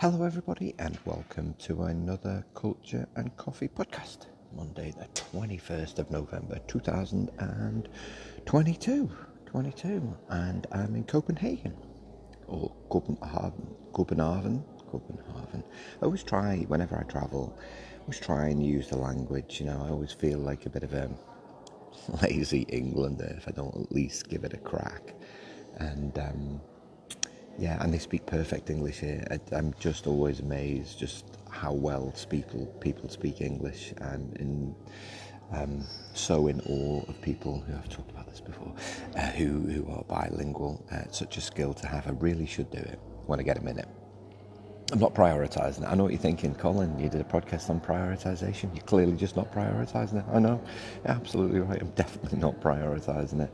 Hello, everybody, and welcome to another Culture and Coffee podcast. Monday, the 21st of November 2022. 22, and I'm in Copenhagen, or Copenhagen, Copenhagen, Copenhagen. I always try, whenever I travel, I always try and use the language. You know, I always feel like a bit of a lazy Englander if I don't at least give it a crack. And, um, yeah, and they speak perfect English here. I, am just always amazed just how well people people speak English, and in um, so in awe of people who I've talked about this before, uh, who who are bilingual. Uh, it's such a skill to have. I really should do it when I get a minute. I'm not prioritising it. I know what you're thinking, Colin. You did a podcast on prioritisation. You're clearly just not prioritising it. I know. Yeah, absolutely right. I'm definitely not prioritising it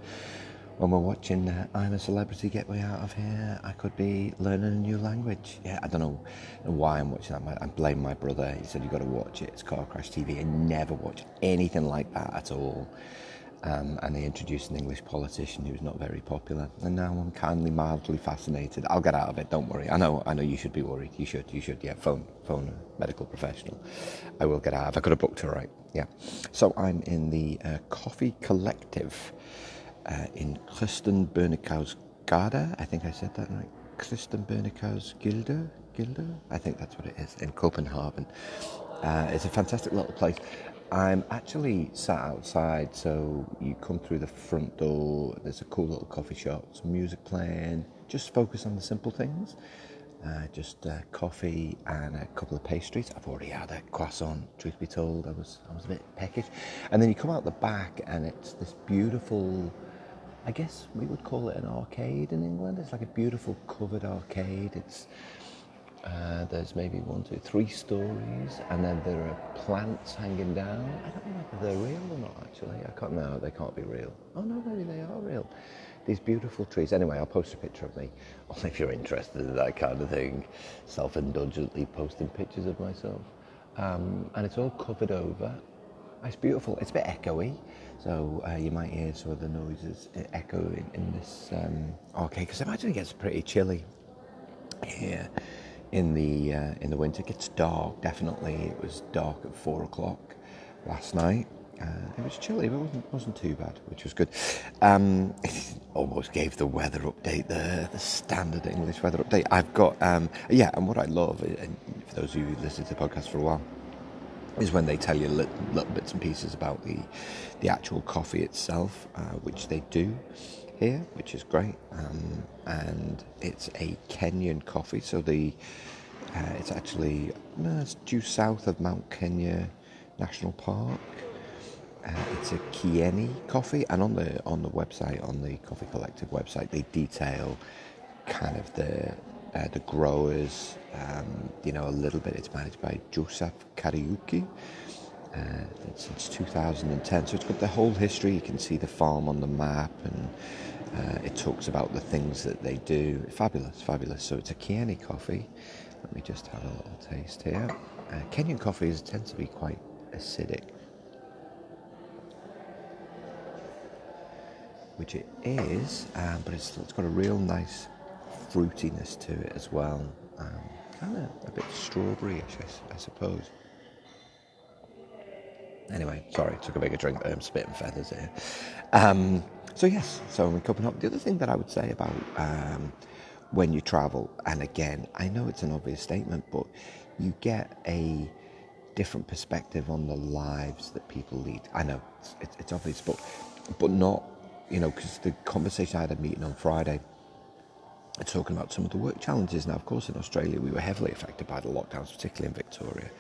when we're watching uh, I'm a Celebrity Get Me Out of Here, I could be learning a new language. Yeah, I don't know why I'm watching that. I blame my brother. He said, You've got to watch it. It's Car Crash TV. I never watched anything like that at all. Um, and they introduced an English politician who was not very popular. And now I'm kindly, mildly fascinated. I'll get out of it. Don't worry. I know. I know you should be worried. You should. You should. Yeah. Phone. Phone a medical professional. I will get out. If I could have booked her right. Yeah. So I'm in the uh, Coffee Collective uh, in Kristen Bernikows Garda. I think I said that right. Kristen Bernikows Gilde, Gilde. I think that's what it is in Copenhagen. Uh, it's a fantastic little place. I'm actually sat outside, so you come through the front door. There's a cool little coffee shop, some music playing. Just focus on the simple things. Uh, just uh, coffee and a couple of pastries. I've already had a croissant. Truth be told, I was I was a bit peckish. And then you come out the back, and it's this beautiful I guess we would call it an arcade in England. It's like a beautiful covered arcade. It's uh, there's maybe one, two, three stories, and then there are plants hanging down. I don't know whether they're real or not. Actually, I can't. No, they can't be real. Oh no, maybe they are real. These beautiful trees. Anyway, I'll post a picture of me. Only if you're interested in that kind of thing. Self-indulgently posting pictures of myself, um, and it's all covered over. It's beautiful. It's a bit echoey. So uh, you might hear some of the noises echoing in, this um, arcade because I imagine it gets pretty chilly here in the uh, in the winter. It gets dark. Definitely, it was dark at four o'clock last night. Uh, it was chilly, but it wasn't, wasn't too bad, which was good. Um, almost gave the weather update, the the standard English weather update. I've got um, yeah, and what I love, and for those of you who listen to the podcast for a while, is when they tell you little, little bits and pieces about the the actual coffee itself, uh, which they do here, which is great. Um, and it's a Kenyan coffee, so the uh, it's actually uh, it's due south of Mount Kenya National Park. Uh, it's a Kieni coffee, and on the on the website, on the Coffee Collective website, they detail kind of the uh, the growers. Um, you know, a little bit. It's managed by Joseph Kariuki. Uh, since 2010, so it's got the whole history. You can see the farm on the map, and uh, it talks about the things that they do. Fabulous, fabulous. So it's a Kieni coffee. Let me just have a little taste here. Uh, Kenyan coffees tend to be quite acidic, which it is, um, but it's, it's got a real nice fruitiness to it as well. Um, kind of a bit strawberryish, I, I, suppose. Anyway, sorry, took a bigger drink. I'm spitting feathers here. Um, so yes, so in Copenhagen. The other thing that I would say about um, when you travel, and again, I know it's an obvious statement, but you get a different perspective on the lives that people lead. I know it's, it's obvious, but but not, you know, because the conversation I had a meeting on Friday talking about some of the work challenges. Now, of course, in Australia, we were heavily affected by the lockdowns, particularly in Victoria.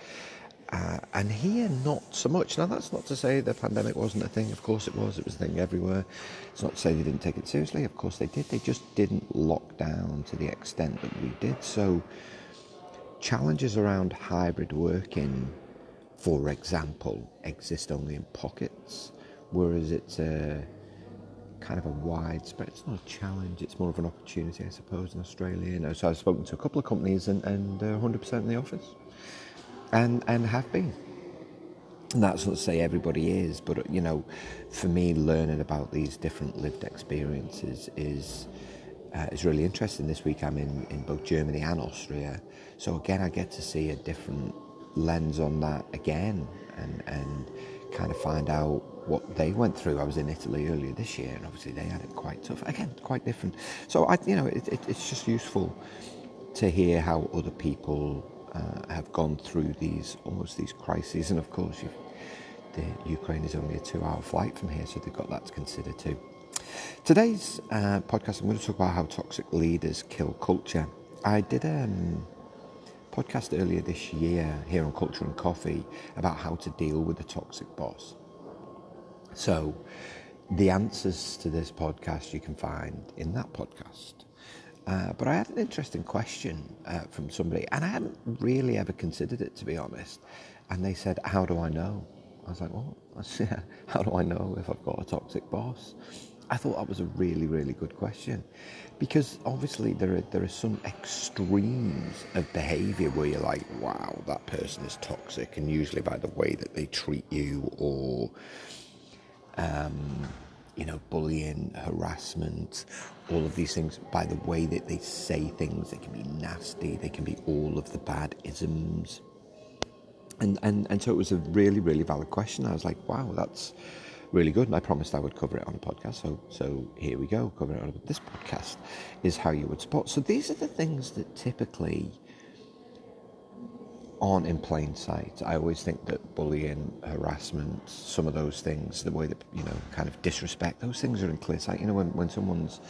Uh, and here, not so much. Now, that's not to say the pandemic wasn't a thing. Of course, it was. It was a thing everywhere. It's not to say they didn't take it seriously. Of course, they did. They just didn't lock down to the extent that we did. So, challenges around hybrid working, for example, exist only in pockets, whereas it's a kind of a wide spread. It's not a challenge. It's more of an opportunity, I suppose, in Australia. You know, so I've spoken to a couple of companies, and and they're 100% in the office, and and have been. And that's not to say everybody is, but you know, for me, learning about these different lived experiences is uh, is really interesting. This week I'm in, in both Germany and Austria. So again, I get to see a different lens on that again and, and kind of find out what they went through. I was in Italy earlier this year, and obviously they had it quite tough. Again, quite different. So I, you know, it, it, it's just useful to hear how other people uh, have gone through these almost these crises. And of course, the Ukraine is only a two-hour flight from here, so they've got that to consider too. Today's uh, podcast, I'm going to talk about how toxic leaders kill culture. I did um, podcast earlier this year here on Culture and Coffee about how to deal with a toxic boss. So, the answers to this podcast you can find in that podcast. Uh, but I had an interesting question uh, from somebody, and I hadn't really ever considered it to be honest. And they said, How do I know? I was like, Well, how do I know if I've got a toxic boss? I thought that was a really, really good question because obviously there are there are some extremes of behaviour where you're like, wow, that person is toxic, and usually by the way that they treat you or um, you know, bullying, harassment, all of these things, by the way that they say things, they can be nasty, they can be all of the bad isms. And, and, and so it was a really, really valid question. I was like, wow, that's really good. And I promised I would cover it on a podcast. So, so here we go, cover it on this podcast is how you would spot. So these are the things that typically aren't in plain sight. I always think that bullying, harassment, some of those things, the way that, you know, kind of disrespect, those things are in clear sight. You know, when, when someone's,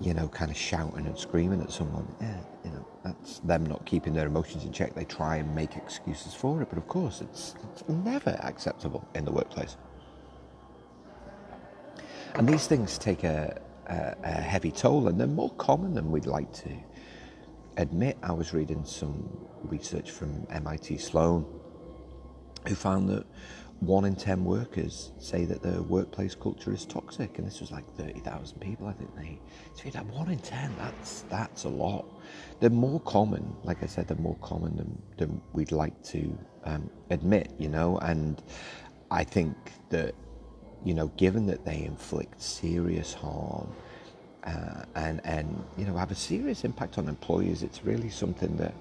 you know, kind of shouting and screaming at someone, yeah, you know, that's them not keeping their emotions in check. They try and make excuses for it, but of course, it's, it's never acceptable in the workplace. And these things take a, a, a heavy toll, and they're more common than we'd like to admit. I was reading some research from MIT Sloan, who found that one in ten workers say that their workplace culture is toxic, and this was like thirty thousand people. I think they say that one in ten. That's that's a lot. They're more common, like I said, they're more common than, than we'd like to um, admit. You know, and I think that you know, given that they inflict serious harm. Uh, and and you know have a serious impact on employees. It's really something that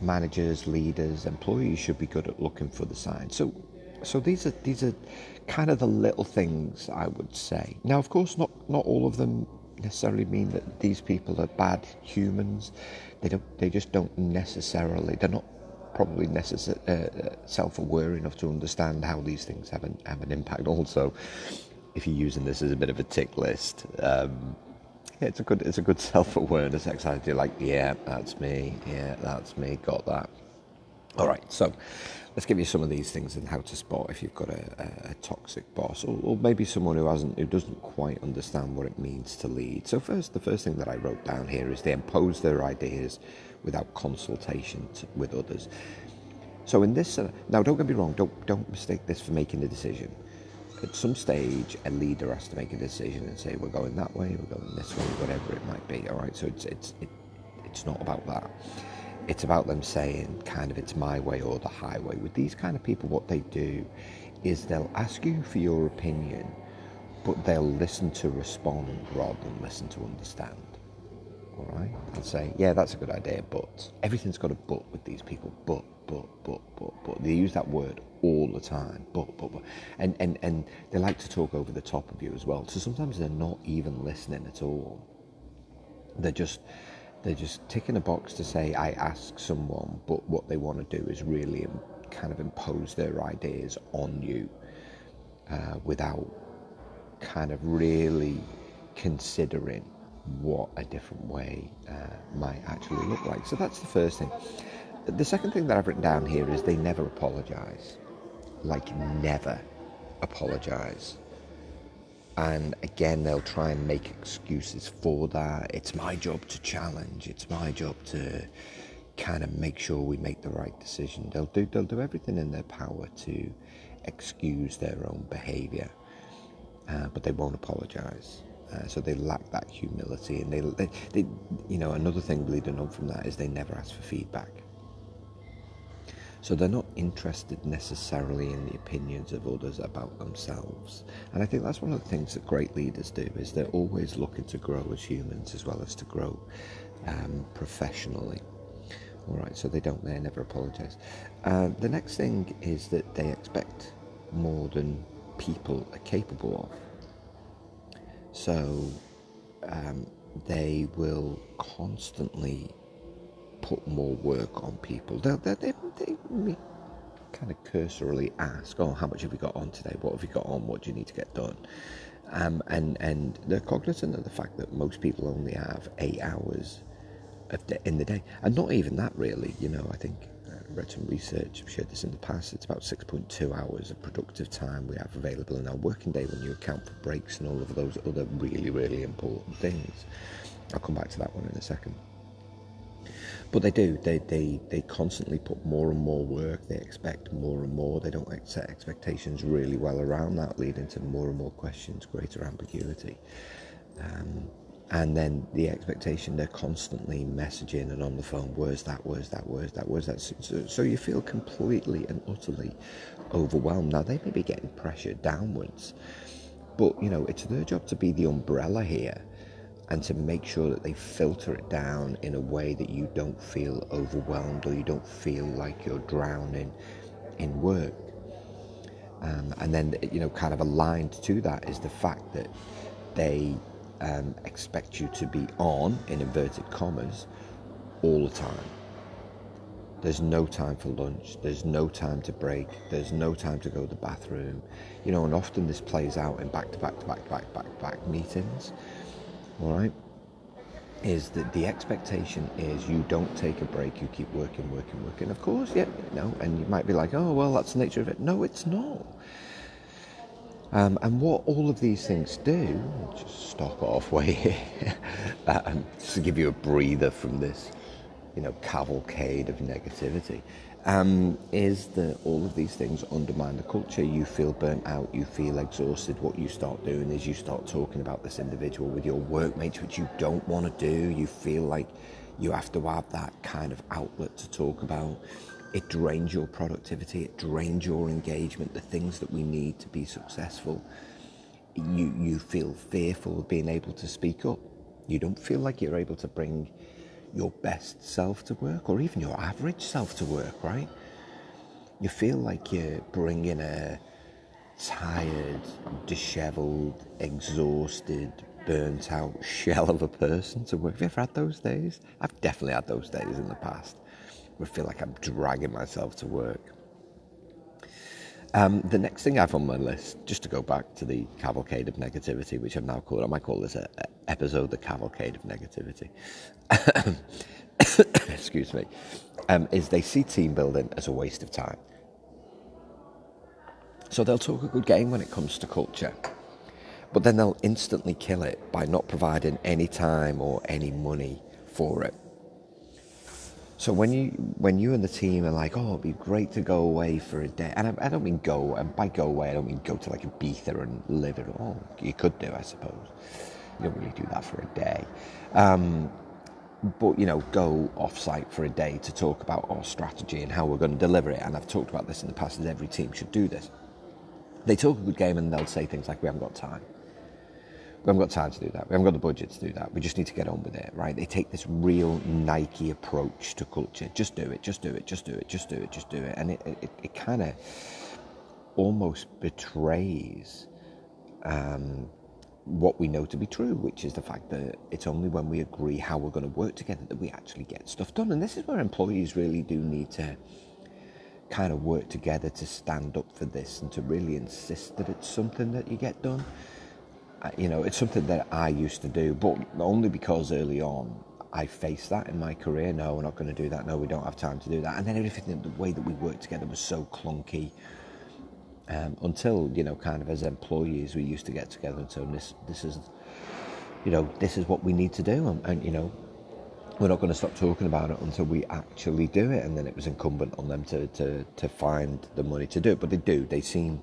managers, leaders, employees should be good at looking for the signs. So, so these are these are kind of the little things I would say. Now, of course, not not all of them necessarily mean that these people are bad humans. They don't. They just don't necessarily. They're not probably necessary uh, uh, self-aware enough to understand how these things have an have an impact. Also, if you're using this as a bit of a tick list. Um, yeah, it's a good it's a good self awareness exercise. You're like, yeah, that's me. Yeah, that's me. Got that. All right, so let's give you some of these things and how to spot if you've got a, a toxic boss, or, or, maybe someone who hasn't, who doesn't quite understand what it means to lead. So first, the first thing that I wrote down here is they impose their ideas without consultation to, with others. So in this, uh, now don't get me wrong, don't don't mistake this for making a decision at some stage, a leader has to make a decision and say, we're going that way, we're going this way, whatever it might be. All right, so it's it's it, it's not about that. It's about them saying, kind of, it's my way or the highway. With these kind of people, what they do is they'll ask you for your opinion, but they'll listen to respond rather than listen to understand. All right, and say, yeah, that's a good idea, but everything's got a but with these people. But, but, but, but, but. They use that word all the time. But, but, but. And, and, and they like to talk over the top of you as well. So sometimes they're not even listening at all. They're just they're just ticking a box to say I ask someone, but what they want to do is really kind of impose their ideas on you uh, without kind of really considering what a different way uh, might actually look like. So that's the first thing. The second thing that I've written down here is they never apologise like never apologize. And again, they'll try and make excuses for that. It's my job to challenge. It's my job to kind of make sure we make the right decision. They'll do they'll do everything in their power to excuse their own behaviour, uh, but they won't apologise. Uh, so they lack that humility, and they, they, they, you know, another thing bleeding on from that is they never ask for feedback. So they're not interested necessarily in the opinions of others about themselves. And I think that's one of the things that great leaders do is they're always looking to grow as humans as well as to grow um, professionally. All right, so they don't, they never apologize. Uh, the next thing is that they expect more than people are capable of. So um, they will constantly put more work on people. They, they, they, they kind of cursorily ask, "Oh, how much have you got on today? What have you got on? What do you need to get done?" Um, and and they're cognizant of the fact that most people only have eight hours in the day, and not even that really. You know, I think read some research. I've shared this in the past. It's about 6.2 hours of productive time we have available in our working day when you account for breaks and all of those other really, really important things. I'll come back to that one in a second. But they do. They, they, they constantly put more and more work. They expect more and more. They don't set expectations really well around that, leading to more and more questions, greater ambiguity. Um, and then the expectation they're constantly messaging and on the phone where's that where's that where's that where's that. So, so, you feel completely and utterly overwhelmed. Now they may be getting pressure downwards but you know it's their job to be the umbrella here and to make sure that they filter it down in a way that you don't feel overwhelmed or you don't feel like you're drowning in work. Um, and then you know kind of aligned to that is the fact that they um, expect you to be on, in inverted commas, all the time. There's no time for lunch. There's no time to break. There's no time to go to the bathroom. You know, and often this plays out in back to back to back to back back back meetings. All right? Is that the expectation is you don't take a break, you keep working, working, working. Of course, yeah, no, and you might be like, oh, well, that's the nature of it. No, it's not. Um, and what all of these things do, just stop halfway way here, um, just to give you a breather from this, you know, cavalcade of negativity, um, is that all of these things undermine the culture. You feel burnt out, you feel exhausted. What you start doing is you start talking about this individual with your workmates, which you don't want to do. You feel like you have to have that kind of outlet to talk about it drains your productivity, it drains your engagement, the things that we need to be successful. You, you feel fearful of being able to speak up. You don't feel like you're able to bring your best self to work or even your average self to work, right? You feel like you're bringing a tired, disheveled, exhausted, burnt out shell of a person to work. Have you ever had those days? I've definitely had those days in the past. I feel like I'm dragging myself to work. Um, the next thing I have on my list, just to go back to the cavalcade of negativity, which I've now called, I might call this an episode, the cavalcade of negativity. Excuse me. Um, is they see team building as a waste of time. So they'll talk a good game when it comes to culture, but then they'll instantly kill it by not providing any time or any money for it. So when you when you and the team are like, oh, it'd be great to go away for a day, and I, I don't mean go, and by go away, I don't mean go to like a Ibiza and live it all. You could do, I suppose. You don't really do that for a day, um, but you know, go off-site for a day to talk about our strategy and how we're going to deliver it. And I've talked about this in the past. That every team should do this. They talk a good game, and they'll say things like, "We haven't got time." We haven't got time to do that. We haven't got the budget to do that. We just need to get on with it, right? They take this real Nike approach to culture. Just do it, just do it, just do it, just do it, just do it. And it, it, it kind of almost betrays um, what we know to be true, which is the fact that it's only when we agree how we're going to work together that we actually get stuff done. And this is where employees really do need to kind of work together to stand up for this and to really insist that it's something that you get done you know, it's something that I used to do, but only because early on I faced that in my career. No, we're not going to do that. No, we don't have time to do that. And then everything, the way that we worked together was so clunky. Um, until you know, kind of as employees, we used to get together and say, "This, this is, you know, this is what we need to do," and, and you know, we're not going to stop talking about it until we actually do it. And then it was incumbent on them to to to find the money to do it. But they do. They seem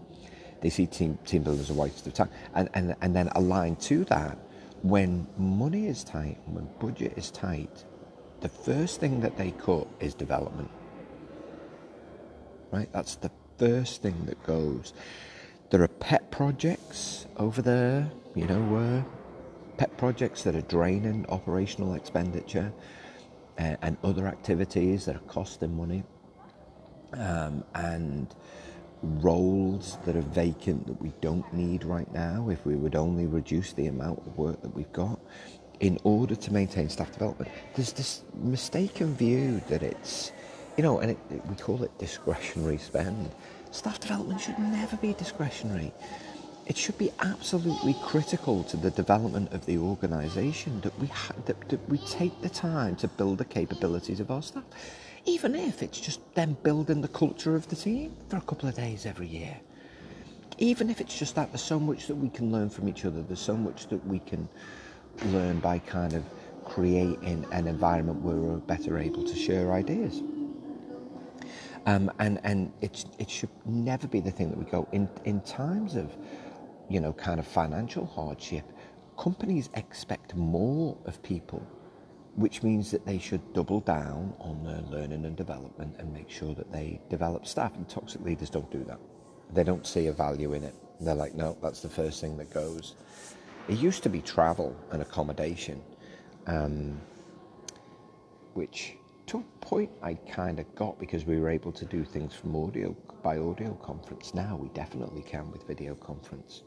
they see team, team building as a waste of time. And, and, and then aligned to that, when money is tight, when budget is tight, the first thing that they cut is development. right? That's the first thing that goes. There are pet projects over there, you know, where pet projects that are draining operational expenditure uh, and other activities that are costing money, um, and roles that are vacant that we don't need right now. If we would only reduce the amount of work that we've got in order to maintain staff development, there's this mistaken view that it's, you know, and it, it, we call it discretionary spend. Staff development should never be discretionary it should be absolutely critical to the development of the organisation that we ha- that, that we take the time to build the capabilities of our staff, even if it's just them building the culture of the team for a couple of days every year. Even if it's just that, there's so much that we can learn from each other. There's so much that we can learn by kind of creating an environment where we're better able to share ideas. Um, and and it's, it should never be the thing that we go in in times of you know, kind of financial hardship, companies expect more of people, which means that they should double down on their learning and development and make sure that they develop staff. And toxic leaders don't do that. They don't see a value in it. They're like, no, that's the first thing that goes. It used to be travel and accommodation, um, which to a point I kind of got because we were able to do things from audio by audio conference. Now we definitely can with video conference.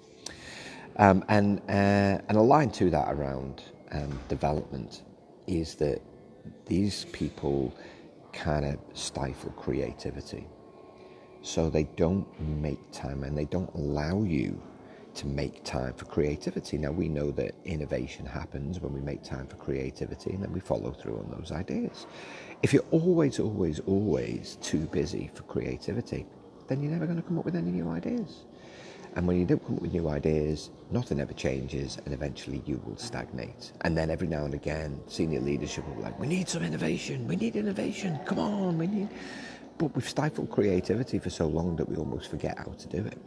Um, and, uh, and a line to that around um, development is that these people kind of stifle creativity. So they don't make time and they don't allow you to make time for creativity. Now, we know that innovation happens when we make time for creativity and then we follow through on those ideas. If you're always, always, always too busy for creativity, then you're never going to come up with any new ideas. And when you don't come up with new ideas, nothing ever changes, and eventually you will stagnate. And then every now and again, senior leadership will be like, "We need some innovation. We need innovation. Come on, we need." But we've stifled creativity for so long that we almost forget how to do it.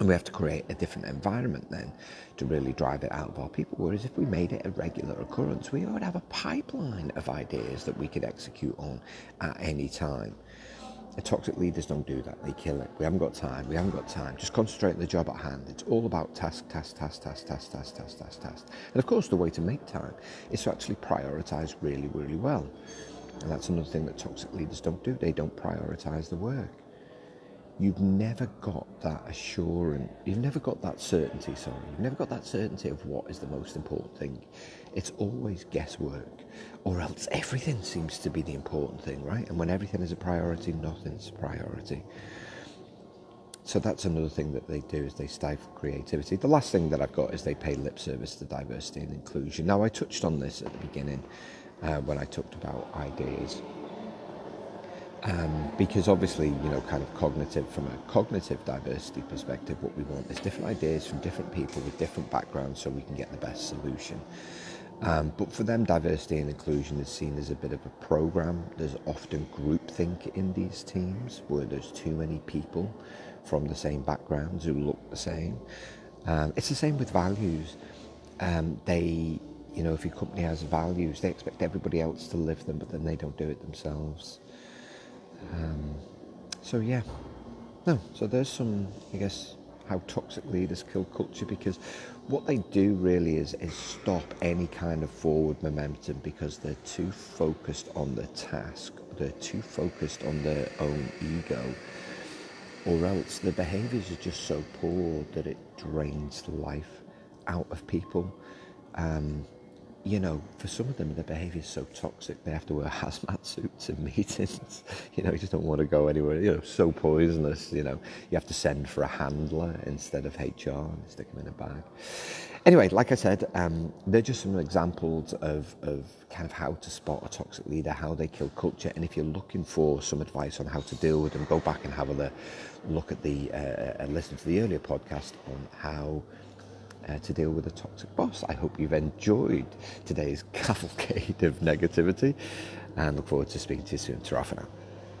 And we have to create a different environment then to really drive it out of our people. Whereas if we made it a regular occurrence, we would have a pipeline of ideas that we could execute on at any time. The toxic leaders don't do that. They kill it. We haven't got time. We haven't got time. Just concentrate on the job at hand. It's all about task, task, task, task, task, task, task, task, task. And of course, the way to make time is to actually prioritize really, really well. And that's another thing that toxic leaders don't do. They don't prioritize the work you've never got that assurance, you've never got that certainty, sorry, you've never got that certainty of what is the most important thing. It's always guesswork, or else everything seems to be the important thing, right? And when everything is a priority, nothing's a priority. So that's another thing that they do is they stifle creativity. The last thing that I've got is they pay lip service to diversity and inclusion. Now I touched on this at the beginning uh, when I talked about ideas um, because obviously, you know, kind of cognitive, from a cognitive diversity perspective, what we want is different ideas from different people with different backgrounds so we can get the best solution. Um, but for them, diversity and inclusion is seen as a bit of a program. There's often groupthink in these teams where there's too many people from the same backgrounds who look the same. Um, it's the same with values. Um, they, you know, if your company has values, they expect everybody else to live them, but then they don't do it themselves. Um, so yeah, no. So there's some, I guess, how toxic leaders kill culture because what they do really is is stop any kind of forward momentum because they're too focused on the task. They're too focused on their own ego, or else the behaviours are just so poor that it drains the life out of people. Um, you know, for some of them, their behaviour is so toxic, they have to wear hazmat suits in meetings. you know, you just don't want to go anywhere. You know, so poisonous, you know. You have to send for a handler instead of HR and stick them in a bag. Anyway, like I said, um, they're just some examples of, of kind of how to spot a toxic leader, how they kill culture. And if you're looking for some advice on how to deal with them, go back and have a look at the, uh, and listen to the earlier podcast on how uh, to deal with a toxic boss. I hope you've enjoyed today's cavalcade of negativity and look forward to speaking to you soon. Ta for now.